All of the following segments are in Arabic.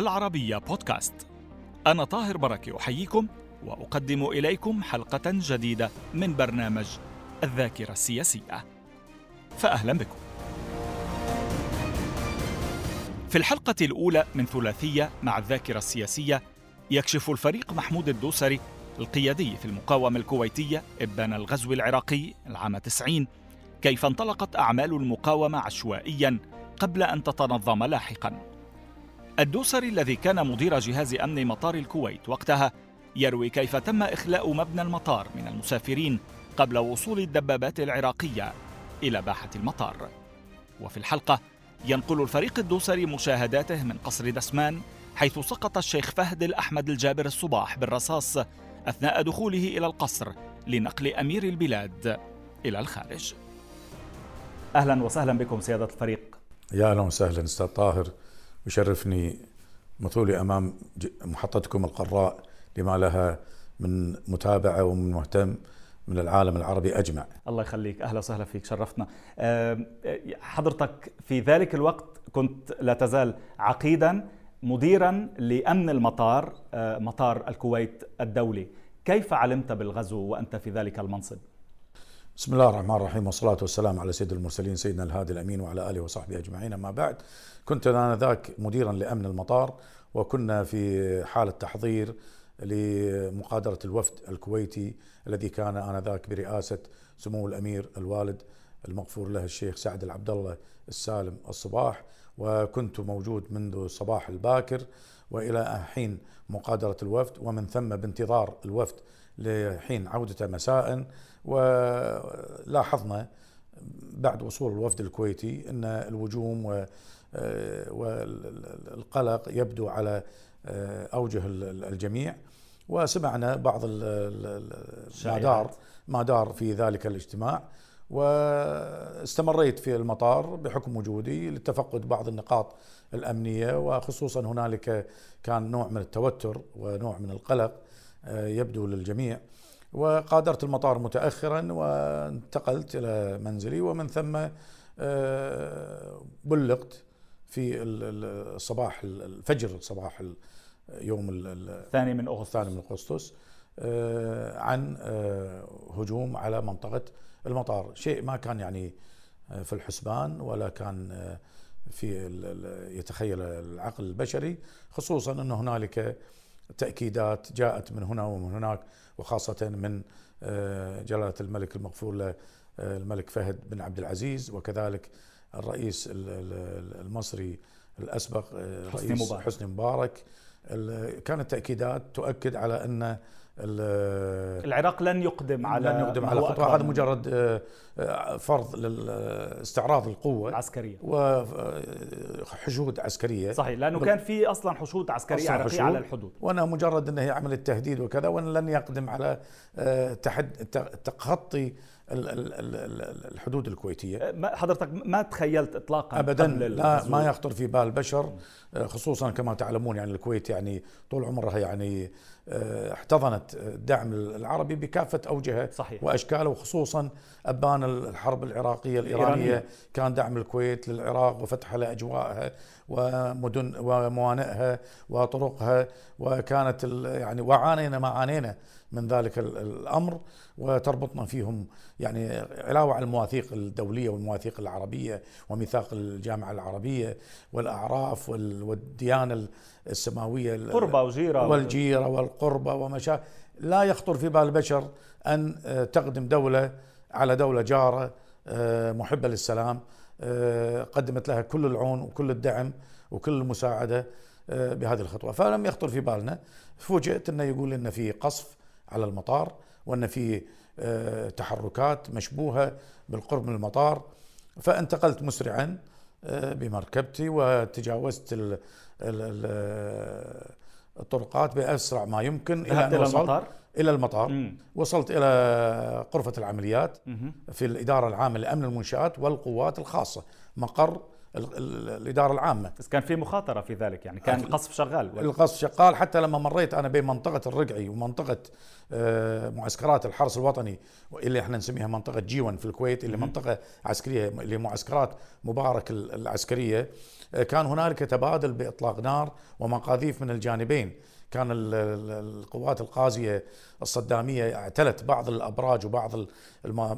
العربية بودكاست. أنا طاهر بركة أحييكم وأقدم إليكم حلقة جديدة من برنامج الذاكرة السياسية. فأهلا بكم. في الحلقة الأولى من ثلاثية مع الذاكرة السياسية يكشف الفريق محمود الدوسري القيادي في المقاومة الكويتية إبان الغزو العراقي العام 90 كيف انطلقت أعمال المقاومة عشوائيا قبل أن تتنظم لاحقا. الدوسري الذي كان مدير جهاز أمن مطار الكويت وقتها يروي كيف تم إخلاء مبنى المطار من المسافرين قبل وصول الدبابات العراقية إلى باحة المطار. وفي الحلقة ينقل الفريق الدوسري مشاهداته من قصر دسمان حيث سقط الشيخ فهد الأحمد الجابر الصباح بالرصاص أثناء دخوله إلى القصر لنقل أمير البلاد إلى الخارج. أهلا وسهلا بكم سيادة الفريق. يا أهلا وسهلا أستاذ طاهر. يشرفني مثولي أمام محطتكم القراء لما لها من متابعة ومن مهتم من العالم العربي أجمع. الله يخليك. أهلا وسهلا فيك. شرفتنا. حضرتك في ذلك الوقت كنت لا تزال عقيدا مديرا لأمن المطار مطار الكويت الدولي. كيف علمت بالغزو وأنت في ذلك المنصب؟ بسم الله الرحمن الرحيم والصلاة والسلام على سيد المرسلين سيدنا الهادي الأمين وعلى آله وصحبه أجمعين أما بعد. كنت أنا ذاك مديرا لأمن المطار وكنا في حالة تحضير لمقادرة الوفد الكويتي الذي كان آنذاك برئاسة سمو الأمير الوالد المغفور له الشيخ سعد العبد الله السالم الصباح. وكنت موجود منذ الصباح الباكر وإلى حين مقادرة الوفد ومن ثم بانتظار الوفد لحين عودته مساء. ولاحظنا بعد وصول الوفد الكويتي إن الوجوم والقلق يبدو على أوجه الجميع. وسمعنا بعض ما دار ما دار في ذلك الاجتماع. واستمريت في المطار بحكم وجودي لتفقد بعض النقاط الأمنية وخصوصا هنالك كان نوع من التوتر ونوع من القلق يبدو للجميع. وقادرت المطار متاخرا وانتقلت إلى منزلي ومن ثم بلغت في الصباح الفجر صباح يوم الثاني من أغسطس. الثاني من أغسطس عن هجوم على منطقة المطار. شيء ما كان يعني في الحسبان ولا كان في يتخيل العقل البشري خصوصا أن هنالك تأكيدات جاءت من هنا ومن هناك وخاصة من جلالة الملك المغفور له الملك فهد بن عبد العزيز وكذلك الرئيس المصري الأسبق حسني مبارك, حسني مبارك. كانت تأكيدات تؤكد على أن العراق لن يقدم على لن يقدم على خطوة. هذا مجرد فرض لاستعراض القوة. العسكرية وحشود عسكرية. صحيح لأنه كان في أصلا حشود عسكرية عراقية على الحدود. وأنا مجرد أنه هي عملية تهديد وكذا وأن لن يقدم على تحد تخطي الحدود الكويتية. حضرتك ما تخيلت اطلاقا ابدا لا ما يخطر في بال بشر خصوصا كما تعلمون يعني الكويت يعني طول عمرها يعني احتضنت الدعم العربي بكافة أوجهة صحيح. وأشكاله وخصوصا أبان الحرب العراقية الإيرانية إيرانية. كان دعم الكويت للعراق وفتح لاجوائها ومدن وموانئها وطرقها وكانت يعني وعانينا ما عانينا من ذلك الأمر وتربطنا فيهم يعني علاوة على المواثيق الدولية والمواثيق العربية وميثاق الجامعة العربية والأعراف والديانة السماوية القربة وجيره والجيرة والقربة ومشا لا يخطر في بال البشر أن تقدم دولة على دولة جارة محبة للسلام قدمت لها كل العون وكل الدعم وكل المساعدة بهذه الخطوة. فلم يخطر في بالنا فوجئت أنه يقول إن في قصف على المطار وأن في تحركات مشبوهة بالقرب من المطار فانتقلت مسرعا بمركبتي وتجاوزت الطرقات بأسرع ما يمكن إلى أن وصلت المطار؟ إلى المطار مم. وصلت إلى غرفة العمليات مم. في الإدارة العامة لأمن المنشآت والقوات الخاصة مقر الإدارة العامة. بس كان في مخاطرة في ذلك يعني كان القصف شغال. القصف شغال. حتى لما مريت أنا بين منطقة الرقعي ومنطقة آه، معسكرات الحرس الوطني اللي إحنا نسميها منطقة جيون في الكويت اللي منطقة عسكرية اللي معسكرات مبارك العسكرية آه، كان هنالك تبادل بإطلاق نار ومقاذيف من الجانبين. كان القوات القازيه الصدامية اعتلت بعض الأبراج وبعض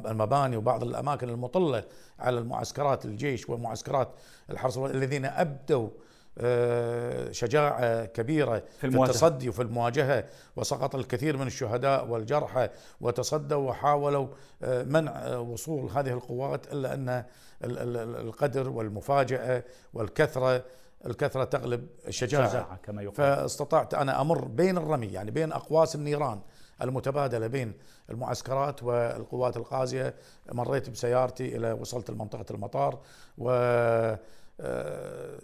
المباني وبعض الأماكن المطلة على المعسكرات الجيش ومعسكرات الحرس الذين أبدوا آه، شجاعة كبيرة في, في التصدي وفي المواجهة وسقط الكثير من الشهداء والجرحى وتصدوا وحاولوا آه، منع آه، وصول هذه القوات إلا أن القدر والمفاجأة والكثرة الكثرة تغلب الشجاعة. الشجاعة كما يقال. فاستطعت أنا أمر بين الرمي يعني بين أقواس النيران المتبادلة بين المعسكرات والقوات القازية مريت بسيارتي إلى وصلت لمنطقة المطار و آه،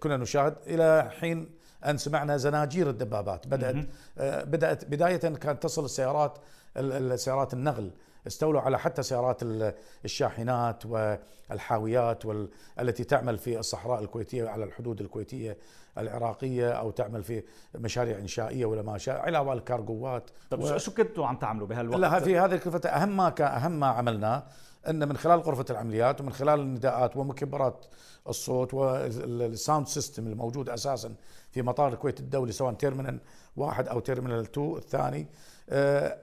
كنا نشاهد إلى حين أن سمعنا زناجير الدبابات بدأت آه، بدأت بداية كانت تصل السيارات السيارات النقل استولوا على حتى سيارات الشاحنات والحاويات التي تعمل في الصحراء الكويتية على الحدود الكويتية العراقية أو تعمل في مشاريع إنشائية ولا ما شاء علاوه على الكارغوات طيب و... شو كنتوا عم تعملوا بهالوقت؟ لا في هذه الفترة أهم ما كان أهم ما عملناه إن من خلال غرفة العمليات ومن خلال النداءات ومكبرات الصوت وال sound system الموجود أساسا في مطار الكويت الدولي سواء terminal واحد أو تيرمينال 2 الثاني آه،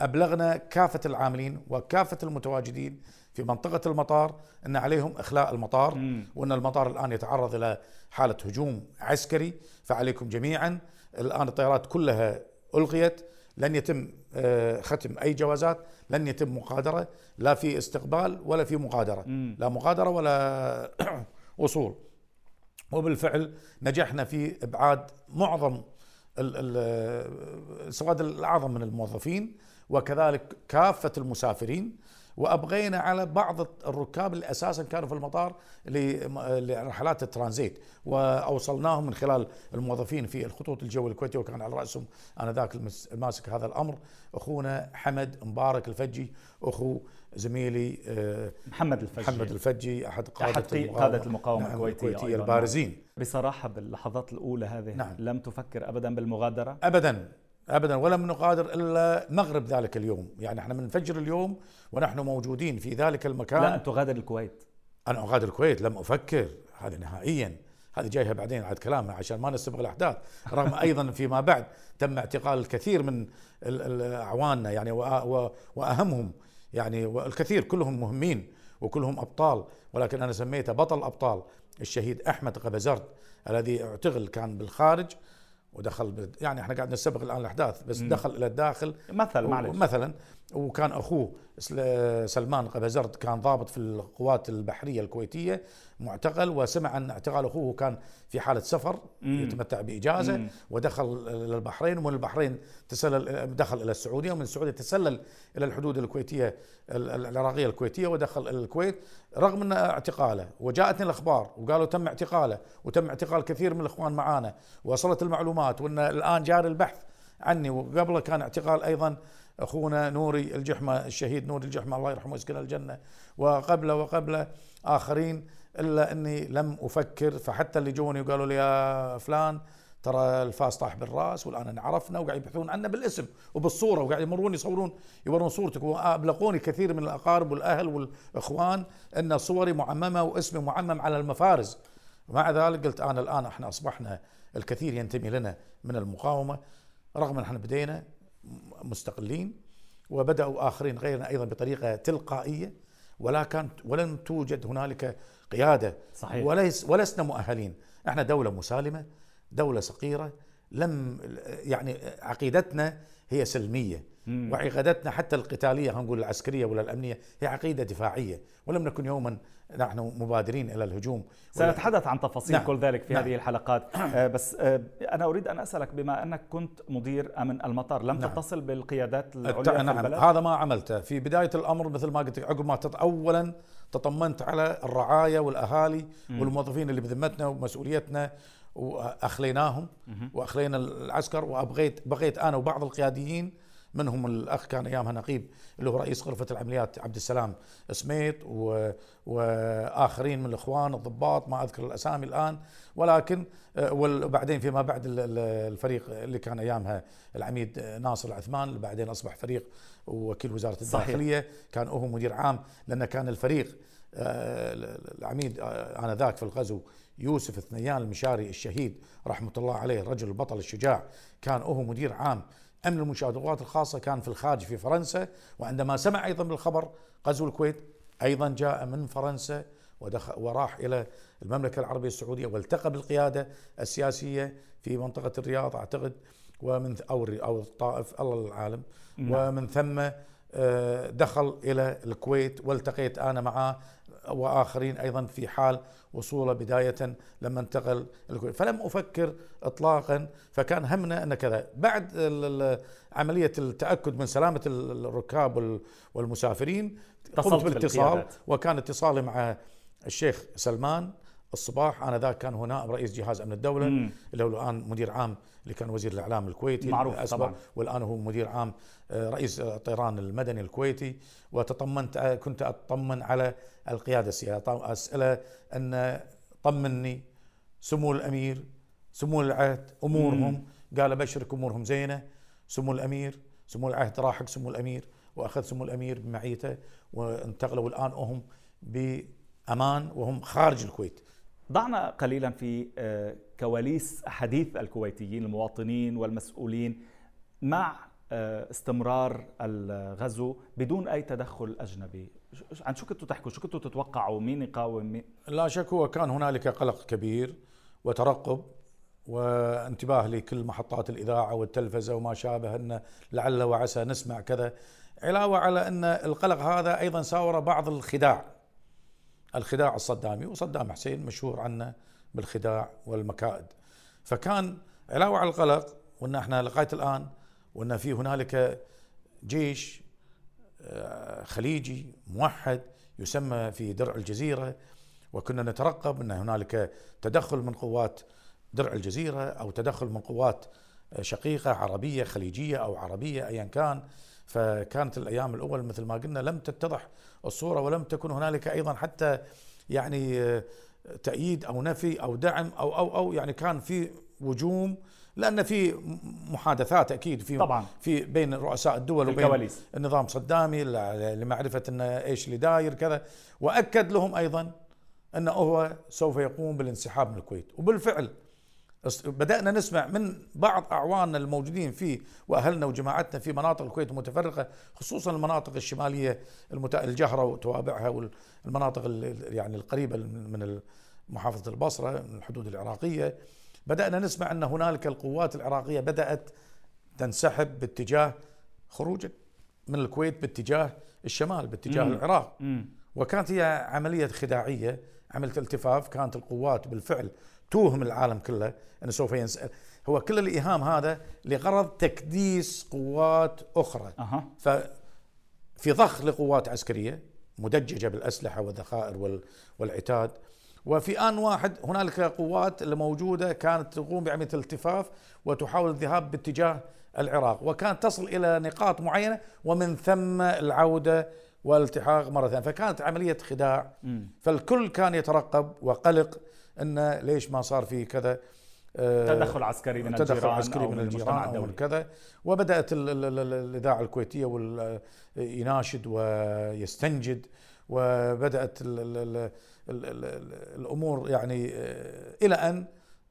أبلغنا كافة العاملين وكافة المتواجدين في منطقة المطار أن عليهم إخلاء المطار مم. وأن المطار الآن يتعرض إلى حالة هجوم عسكري. فعليكم جميعا. الآن الطيارات كلها ألغيت. لن يتم آه، ختم أي جوازات لن يتم مقادرة. لا في استقبال ولا في مقادرة مم. لا مقادرة ولا وصول. وبالفعل نجحنا في إبعاد معظم السواد الأعظم من الموظفين وكذلك كافة المسافرين. وأبغينا على بعض الركاب اللي أساسا كانوا في المطار لرحلات الترانزيت. وأوصلناهم من خلال الموظفين في الخطوط الجوية الكويتية وكان على رأسهم أنا ذاك الماسك هذا الأمر. أخونا حمد مبارك الفجي أخو زميلي آه، محمد الفجي. محمد الفجي أحد قادة أحد المقاومه, قادة المقاومة. نعم الكويتية, الكويتية البارزين. بصراحة باللحظات الأولى هذه نعم. لم تفكر ابدا بالمغادرة؟ ابدا ابدا ولم نقادر إلا مغرب ذلك اليوم، يعني إحنا من فجر اليوم ونحن موجودين في ذلك المكان. لا أن تغادر الكويت. أنا أغادر الكويت لم أفكر. هذا نهائيا. هذه جايها بعدين عاد كلامنا عشان ما نستبق الأحداث. رغم أيضا فيما بعد تم اعتقال الكثير من أعواننا يعني وأهمهم. يعني والكثير كلهم مهمين وكلهم أبطال ولكن أنا سميته بطل أبطال الشهيد أحمد قبزرد الذي اعتقل كان بالخارج ودخل يعني إحنا قاعد نستبق الآن الأحداث بس م. دخل إلى الداخل مثل معلش مثلا وكان أخوه سلمان قبزرد كان ضابط في القوات البحرية الكويتية معتقل وسمع عن اعتقال أخوه كان في حالة سفر مم. يتمتع بإجازة مم. ودخل إلى البحرين ومن البحرين تسلل دخل إلى السعودية ومن السعودية تسلل إلى الحدود الكويتية العراقية الكويتية ودخل إلى الكويت رغم أن اعتقاله وجاءتني الأخبار وقالوا تم اعتقاله وتم اعتقال كثير من الإخوان معانا وصلت المعلومات وأن الآن جاري البحث عني وقبله كان اعتقال أيضا أخونا نوري الجحمة الشهيد نوري الجحمة الله يرحمه ويسكنه الجنة وقبله وقبله آخرين إلا إني لم أفكر فحتى اللي جوني وقالوا لي يا فلان ترى الفاس طاح بالرأس والآن عرفنا وقاعد يبحثون عنه بالاسم وبالصورة وقاعد يمرون يصورون يورون صورتك. وأبلغوني كثير من الأقارب والأهل والإخوان إن صوري معممة واسمي معمم على المفارز. ومع ذلك قلت أنا الآن إحنا أصبحنا الكثير ينتمي لنا من المقاومة. رغم إن إحنا بدينا مستقلين وبدأوا آخرين غيرنا أيضا بطريقة تلقائية ولا كانت ولن توجد هنالك قيادة. صحيح. وليس ولسنا مؤهلين. إحنا دولة مسالمة دولة صغيرة لم يعني عقيدتنا هي سلمية. مم. وعقيدتنا حتى القتالية خلينا نقول العسكرية ولا الأمنية هي عقيدة دفاعية ولم نكن يوما نحن مبادرين إلى الهجوم سنتحدث عن تفاصيل نعم. كل ذلك في نعم. هذه الحلقات آه بس آه أنا أريد أن أسألك بما أنك كنت مدير أمن المطار لم نعم. تتصل بالقيادات العليا نعم. في البلد؟ هذا ما عملته في بداية الأمر مثل ما قلت عقب ما اولا تطمنت على الرعاية والأهالي م. والموظفين اللي بذمتنا ومسؤوليتنا وأخليناهم وأخلينا العسكر وأبغيت بغيت أنا وبعض القياديين منهم الأخ كان أيامها نقيب اللي هو رئيس غرفة العمليات عبد السلام سميت و... وآخرين من الإخوان الضباط ما أذكر الأسامي الآن ولكن آه، وبعدين فيما بعد الفريق اللي كان أيامها العميد ناصر العثمان اللي بعدين أصبح فريق وكيل وزارة الداخلية صحيح. كان هو مدير عام لأن كان الفريق آه، العميد آه، انذاك في الغزو يوسف ثنيان المشاري الشهيد رحمة الله عليه الرجل البطل الشجاع كان هو مدير عام أمن المشاهدات الخاصة كان في الخارج في فرنسا وعندما سمع أيضا بالخبر غزو الكويت أيضا جاء من فرنسا ودخل وراح إلى المملكة العربية السعودية والتقى بالقيادة السياسية في منطقة الرياض أعتقد ومن أو أو الطائف الله العالم نعم. ومن ثم دخل إلى الكويت والتقيت أنا معه وآخرين أيضا في حال وصوله بداية لما انتقل الكويت. فلم أفكر اطلاقا فكان همنا أن كذا. بعد عملية التأكد من سلامة الركاب والمسافرين قمت بالاتصال وكان اتصالي مع الشيخ سلمان الصباح أنا ذاك كان هو نائب رئيس جهاز أمن الدولة مم. اللي هو الآن مدير عام اللي كان وزير الإعلام الكويتي معروف طبعا والآن هو مدير عام آه، رئيس الطيران المدني الكويتي وتطمنت آه، كنت أطمن على القيادة السياسية أسأله أن طمني سمو الأمير سمو العهد أمورهم مم. قال ابشرك أمورهم زينة سمو الأمير سمو العهد راحق سمو الأمير وأخذ سمو الأمير بمعيته وانتقلوا الآن هم بأمان وهم خارج الكويت ضعنا قليلا في آه، كواليس حديث الكويتيين المواطنين والمسؤولين مع آه، استمرار الغزو بدون أي تدخل أجنبي. عن شو كنتوا تحكوا؟ شو كنتوا تتوقعوا؟ مين يقاوم؟ مين؟ لا شك هو كان هنالك قلق كبير وترقب وانتباه لكل محطات الإذاعة والتلفزة وما شابه أن لعل وعسى نسمع كذا علاوة على أن القلق هذا أيضا ساور بعض الخداع. الخداع الصدامي وصدام حسين مشهور عنه بالخداع والمكائد. فكان علاوة على القلق وإن إحنا لغاية الآن وإن في هنالك جيش آه، خليجي موحد يسمى في درع الجزيرة وكنا نترقب إن هنالك تدخل من قوات درع الجزيرة أو تدخل من قوات شقيقة عربية خليجية أو عربية ايا كان. فكانت الأيام الأول مثل ما قلنا لم تتضح الصورة ولم تكن هنالك أيضا حتى يعني آه، تأييد أو نفي أو دعم أو أو أو يعني كان في وجوم لأن في محادثات أكيد في طبعا. في بين رؤساء الدول وبين الكواليس. النظام الصدامي لمعرفة إن إيش اللي داير كذا. وأكد لهم أيضا انه هو سوف يقوم بالانسحاب من الكويت. وبالفعل بدأنا نسمع من بعض أعواننا الموجودين في وأهلنا وجماعتنا في مناطق الكويت المتفرقة خصوصا المناطق الشمالية الجهرة وتوابعها والمناطق يعني القريبة من محافظة البصرة من الحدود العراقية بدأنا نسمع أن هنالك القوات العراقية بدأت تنسحب باتجاه خروج من الكويت باتجاه الشمال باتجاه مم. العراق مم. وكانت هي عملية خداعية عملية التفاف كانت القوات بالفعل توهم العالم كله انه سوف ينسى هو كل الإيهام هذا لغرض تكديس قوات أخرى. أه. ففي ضخ لقوات عسكرية مدججة بالأسلحة والذخائر والعتاد. وفي آن واحد هنالك قوات اللي موجوده كانت تقوم بعملية الالتفاف وتحاول الذهاب باتجاه العراق وكانت تصل إلى نقاط معينة ومن ثم العودة والالتحاق مرة ثانية. فكانت عملية خداع. فالكل كان يترقب وقلق. إن ليش ما صار في كذا؟ آه، تدخل عسكري من تدخل الجيران عسكري من الجيران أو كذا. وبدأت الإذاعة الكويتية يناشد ويستنجد وبدأت الأمور يعني آه، إلى أن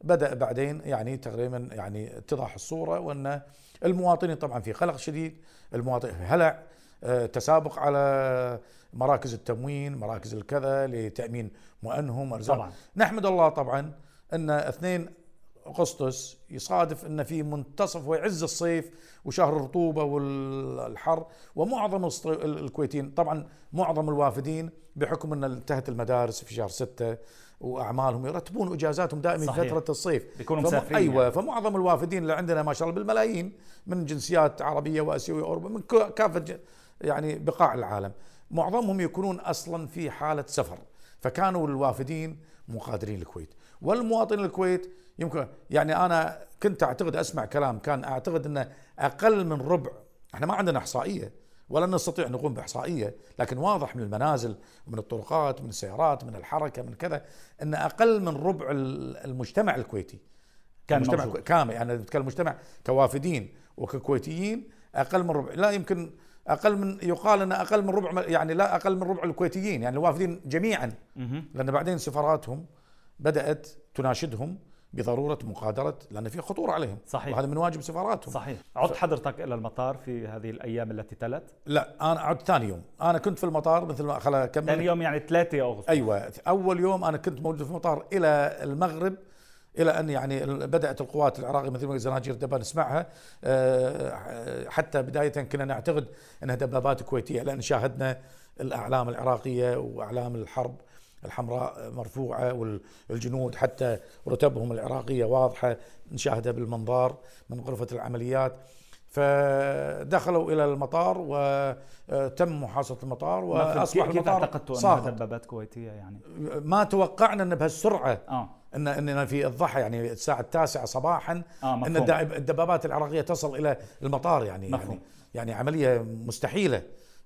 بدأ بعدين يعني تقريبا يعني اتضح الصورة وإن المواطنين طبعا في قلق شديد المواطن هلع آه، تسابق على مراكز التموين مراكز الكذا لتأمين مؤنهم ارزاق طبعا. نحمد الله طبعا أن 2 أغسطس يصادف أن في منتصف ويعز الصيف وشهر الرطوبة والحر ومعظم الكويتيين طبعا معظم الوافدين بحكم أن انتهت المدارس في شهر ستة وأعمالهم يرتبون اجازاتهم دائما في فترة الصيف. بيكونوا مسافرين أيوه يعني. فمعظم الوافدين اللي عندنا ما شاء الله بالملايين من جنسيات عربية وآسيوية واوروبا من كافة يعني بقاع العالم. معظمهم يكونون أصلا في حالة سفر فكانوا الوافدين مقادرين الكويت. والمواطن الكويت يمكن يعني أنا كنت أعتقد أسمع كلام كان أعتقد إنه أقل من ربع إحنا ما عندنا إحصائية ولا نستطيع نقوم بإحصائية لكن واضح من المنازل ومن الطرقات من السيارات من الحركة من كذا إن أقل من ربع المجتمع الكويتي. كان مجتمع موجود. كامل يعني نتكلم مجتمع كوافدين وككويتيين أقل من ربع. لا يمكن أقل من يقال إن أقل من ربع يعني لا أقل من ربع الكويتيين يعني الوافدين جميعا. لأن بعدين سفاراتهم بدأت تناشدهم بضرورة مغادره لأن في خطورة عليهم. صحيح. وهذا من واجب سفاراتهم صحيح. عدت حضرتك إلى المطار في هذه الأيام التي تلت؟ لا أنا عدت ثاني يوم. أنا كنت في المطار مثل ما خلا كمل ثاني يوم؟ يعني 3 أغسطس. أيوه. أول يوم أنا كنت موجود في المطار إلى المغرب إلى أن يعني بدأت القوات العراقية مثل ما زناجير دبا نسمعها آه، حتى بداية كنا نعتقد أنها دبابات كويتية لأن شاهدنا الأعلام العراقية وأعلام الحرب الحمراء مرفوعة والجنود حتى رتبهم العراقية واضحة. نشاهدها بالمنظار من غرفة العمليات. فدخلوا إلى المطار وتم محاصرة المطار وأصبح كيف المطار اعتقدتوا أنها دبابات كويتية يعني؟ ما توقعنا إن بهالسرعة آه إن اننا في الضحى يعني الساعة التاسعة صباحا آه إن الدبابات العراقية تصل إلى المطار يعني مفهوم. يعني يعني عملية مستحيلة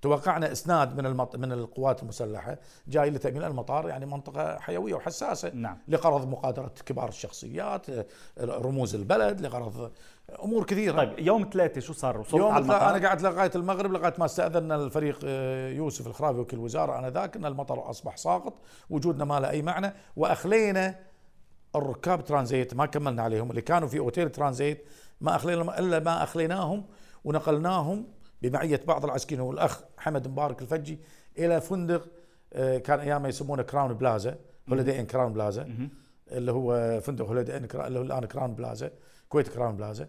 توقعنا إسناد من المط... من القوات المسلحة جاي لتأمين المطار يعني منطقة حيوية وحساسة نعم. لغرض مقادره كبار الشخصيات رموز البلد لغرض أمور كثيرة. طيب يوم ثلاثة شو صار؟ وصلت يوم على المطار؟ أنا قعدت لغاية المغرب لغاية ما استاذنا الفريق آه، يوسف الخرابي وكيل الوزاره أنا ذاك إن المطر أصبح ساقط وجودنا ما له أي معنى وأخلينا الركاب ترانزيت ما كملنا عليهم اللي كانوا في أوتيل ترانزيت ما اخلينا إلا ما أخليناهم ونقلناهم بمعية بعض العسكريين والاخ حمد مبارك الفجي إلى فندق آه، كان ايامها يسمونه Crowne Plaza Holiday Inn Crowne Plaza اللي هو فندق Holiday Inn اللي هو الآن Crowne Plaza كويت Crowne Plaza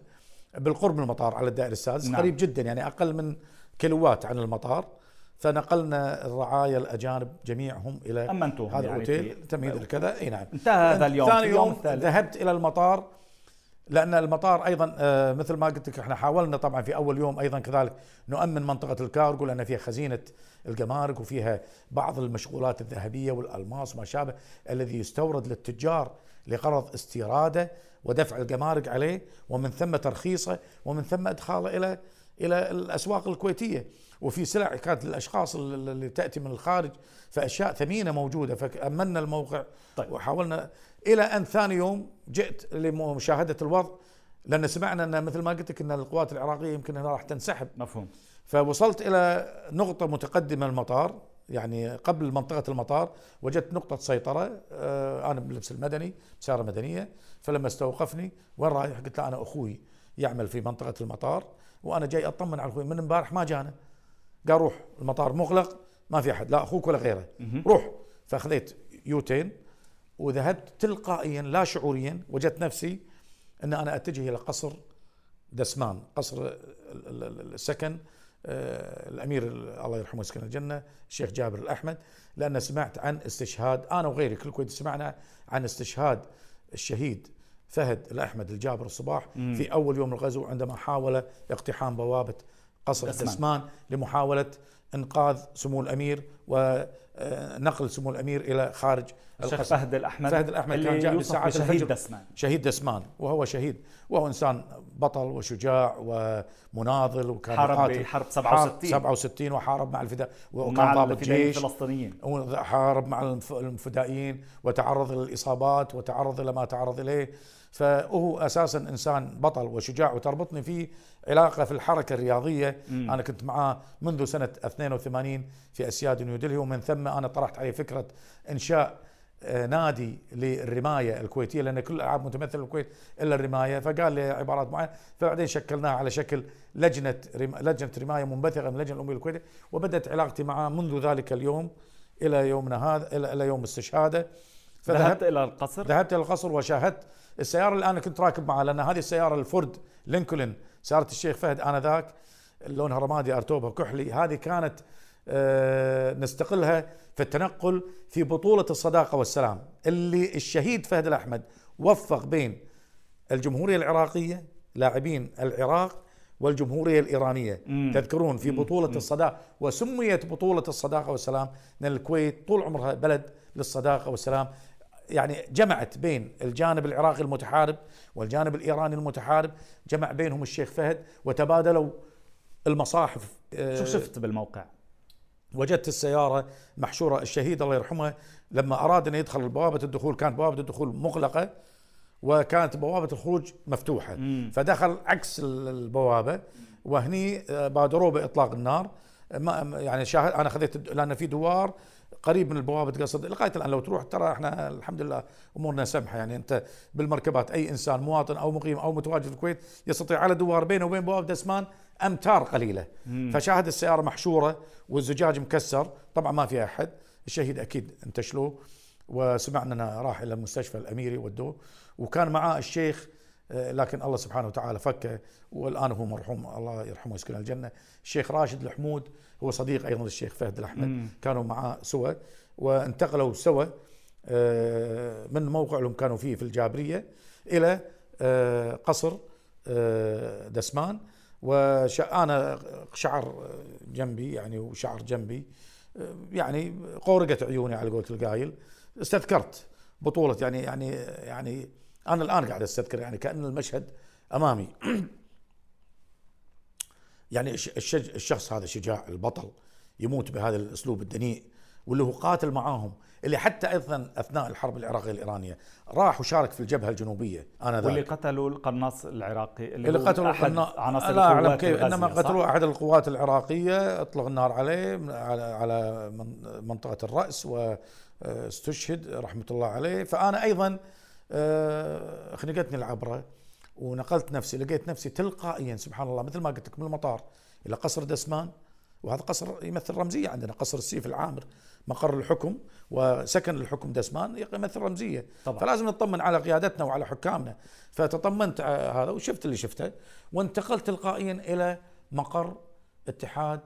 بالقرب من المطار على الدائري السادس نعم. قريب جدا يعني أقل من كيلوات عن المطار. فنقلنا الرعايا الأجانب جميعهم إلى أمنتوهم هذا يعني الأوتيل تمهيد كذا إي نعم. انتهى هذا اليوم. ثاني يوم, يوم ذهبت إلى المطار لأن المطار أيضا آه، مثل ما قلت لك إحنا حاولنا طبعا في أول يوم أيضا كذلك نؤمن منطقة الكارغو لأن فيها خزينة الجمارك وفيها بعض المشغولات الذهبية والألماس وما شابه الذي يستورد للتجار لغرض استيراده ودفع الجمارك عليه ومن ثم ترخيصه ومن ثم إدخاله إلى إلى الأسواق الكويتية وفي سلع كانت للأشخاص اللي تأتي من الخارج فأشياء ثمينة موجودة فامنا الموقع طيب. وحاولنا إلى أن ثاني يوم جئت لمشاهدة الوضع لأن سمعنا أن مثل ما قلت لك أن القوات العراقية يمكن أنها راح تنسحب. مفهوم. فوصلت إلى نقطة متقدمة المطار يعني قبل منطقة المطار وجدت نقطة سيطرة آه، أنا بلبس المدني سياره مدنية. فلما استوقفني وين رايح؟ قلت له أنا أخوي يعمل في منطقة المطار وأنا جاي أطمن على أخوي. من امبارح ما جانا. قال روح المطار مغلق ما في أحد. لا أخوك ولا غيره. روح. فأخذت يوتين. وذهبت تلقائيا لا شعوريا وجدت نفسي أن أنا أتجه إلى قصر دسمان قصر السكن آه، الأمير الله يرحمه يسكن الجنة الشيخ جابر الأحمد لأن سمعت عن استشهاد أنا وغيري كل الكويت سمعنا عن استشهاد الشهيد فهد الأحمد الجابر الصباح مم. في أول يوم الغزو عندما حاول اقتحام بوابة قصر دسمان, دسمان لمحاولة إنقاذ سمو الأمير ونقل سمو الأمير إلى خارج الشيخ فهد الأحمد فهد الأحمد كان جاء بساعات شهيد دسمان. شهيد دسمان وهو شهيد وهو إنسان بطل وشجاع ومناضل وكان حارب بحرب 67 67 وحارب مع الفداء وكان ضابط جيش. الفلسطينيين. وحارب مع الفدائيين وتعرض للإصابات وتعرض إلى ما تعرض إليه. فهو أساسا إنسان بطل وشجاع وتربطني فيه علاقة في الحركة الرياضية. مم. أنا كنت معاه منذ سنة 82 في أسياد نيودلهي ومن ثم أنا طرحت عليه فكرة إنشاء آه، نادي للرماية الكويتية لأن كل الالعاب متمثلة بالكويت إلا الرماية. فقال لي عبارات معينة فبعدين شكلناها على شكل لجنة رم... لجنة رماية منبثقة من اللجنه الامويه الكويتية وبدأت علاقتي معه منذ ذلك اليوم إلى يومنا هذا إلى يوم استشهاده. فذهبت إلى القصر؟ ذهبت إلى القصر وشاهدت السيارة اللي أنا كنت راكب معها لأن هذه السيارة الفورد لينكولن سيارة الشيخ فهد انذاك لونها رمادي أرتوبة كحلي هذه كانت آه، نستقلها في التنقل في بطولة الصداقة والسلام اللي الشهيد فهد الأحمد وفق بين الجمهورية العراقية لاعبين العراق والجمهورية الإيرانية مم. تذكرون في بطولة مم. الصداقة وسميت بطولة الصداقة والسلام لأن الكويت طول عمرها بلد للصداقة والسلام يعني جمعت بين الجانب العراقي المتحارب والجانب الإيراني المتحارب جمع بينهم الشيخ فهد وتبادلوا المصاحف شو شفت بالموقع؟ وجدت السيارة محشورة الشهيد الله يرحمه لما أراد أن يدخل بوابة الدخول كانت بوابة الدخول مغلقة وكانت بوابة الخروج مفتوحة مم. فدخل عكس البوابة وهني آه، بادروا بإطلاق النار ما يعني شاهد أنا خذيت لأن في دوار قريب من البوابة تقصد لغاية الآن لو تروح ترى إحنا الحمد لله أمورنا سمحة. يعني أنت بالمركبات أي إنسان مواطن أو مقيم أو متواجد في الكويت يستطيع على دوار بينه وبين بوابة دسمان أمتار قليلة. مم. فشاهد السيارة محشورة والزجاج مكسر. طبعا ما في أحد. الشهيد أكيد انتشلوه. وسمعنا إنه راح إلى المستشفى الأميري ودوه. وكان معاه الشيخ لكن الله سبحانه وتعالى فكه والآن هو مرحوم الله يرحمه ويسكن الجنة. الشيخ راشد الحمود هو صديق أيضا الشيخ فهد الأحمد. كانوا معاه سوا وانتقلوا سوا آه، من موقع لهم كانوا فيه في الجابرية إلى آه، قصر دسمان. وأنا شعر جنبي يعني وشعر جنبي يعني قورقت عيوني على قولة القايل. استذكرت بطولة يعني يعني يعني أنا الآن قاعد أستذكر يعني كأن المشهد أمامي. يعني الشخص هذا شجاع البطل يموت بهذا الأسلوب الدنيء واللي هو قاتل معاهم اللي حتى أيضا أثناء الحرب العراقية الإيرانية راح وشارك في الجبهة الجنوبية أنا واللي قتلوا القناص العراقي اللي, اللي قتلوا القناص عناصر لا أعلم كيف إنما قتلوا أحد القوات العراقية أطلق النار عليه على على منطقة الرأس وأستشهد رحمة الله عليه. فأنا أيضا خنقتني العبره ونقلت نفسي لقيت نفسي تلقائيا سبحان الله مثل ما قلت لك من المطار إلى قصر دسمان. وهذا قصر يمثل رمزية عندنا قصر السيف العامر مقر الحكم وسكن الحكم دسمان يمثل رمزية. طبعا. فلازم نطمن على قيادتنا وعلى حكامنا. فتطمنت هذا وشفت اللي شفته وانتقلت تلقائيا إلى مقر اتحاد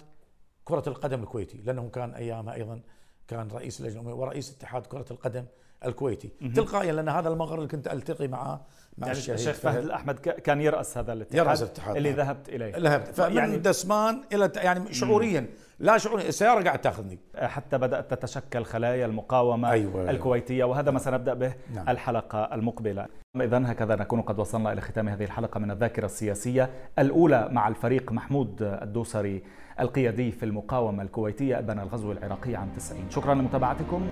كرة القدم الكويتي لأنه كان ايامها أيضا كان رئيس اللجنه ورئيس اتحاد كرة القدم. الكويتي. تلقائيا لأن هذا المقر اللي كنت ألتقي معه مع يعني الشيخ فهد الأحمد كان يرأس هذا الاتحاد يرأس الاتحاد اللي نعم. ذهبت إليه. ذهبت. فمن يعني دسمان إلى يعني شعوريا. لا شعوريا السيارة قاعد تاخذني. حتى بدأت تتشكل خلايا المقاومة أيوة. الكويتية وهذا ما سنبدأ به نعم. الحلقة المقبلة. اذا هكذا نكون قد وصلنا إلى ختام هذه الحلقة من الذاكرة السياسية الأولى مع الفريق محمود الدوسري القيادي في المقاومة الكويتية ابان الغزو العراقي عام 90 شكرا لمتابعتكم.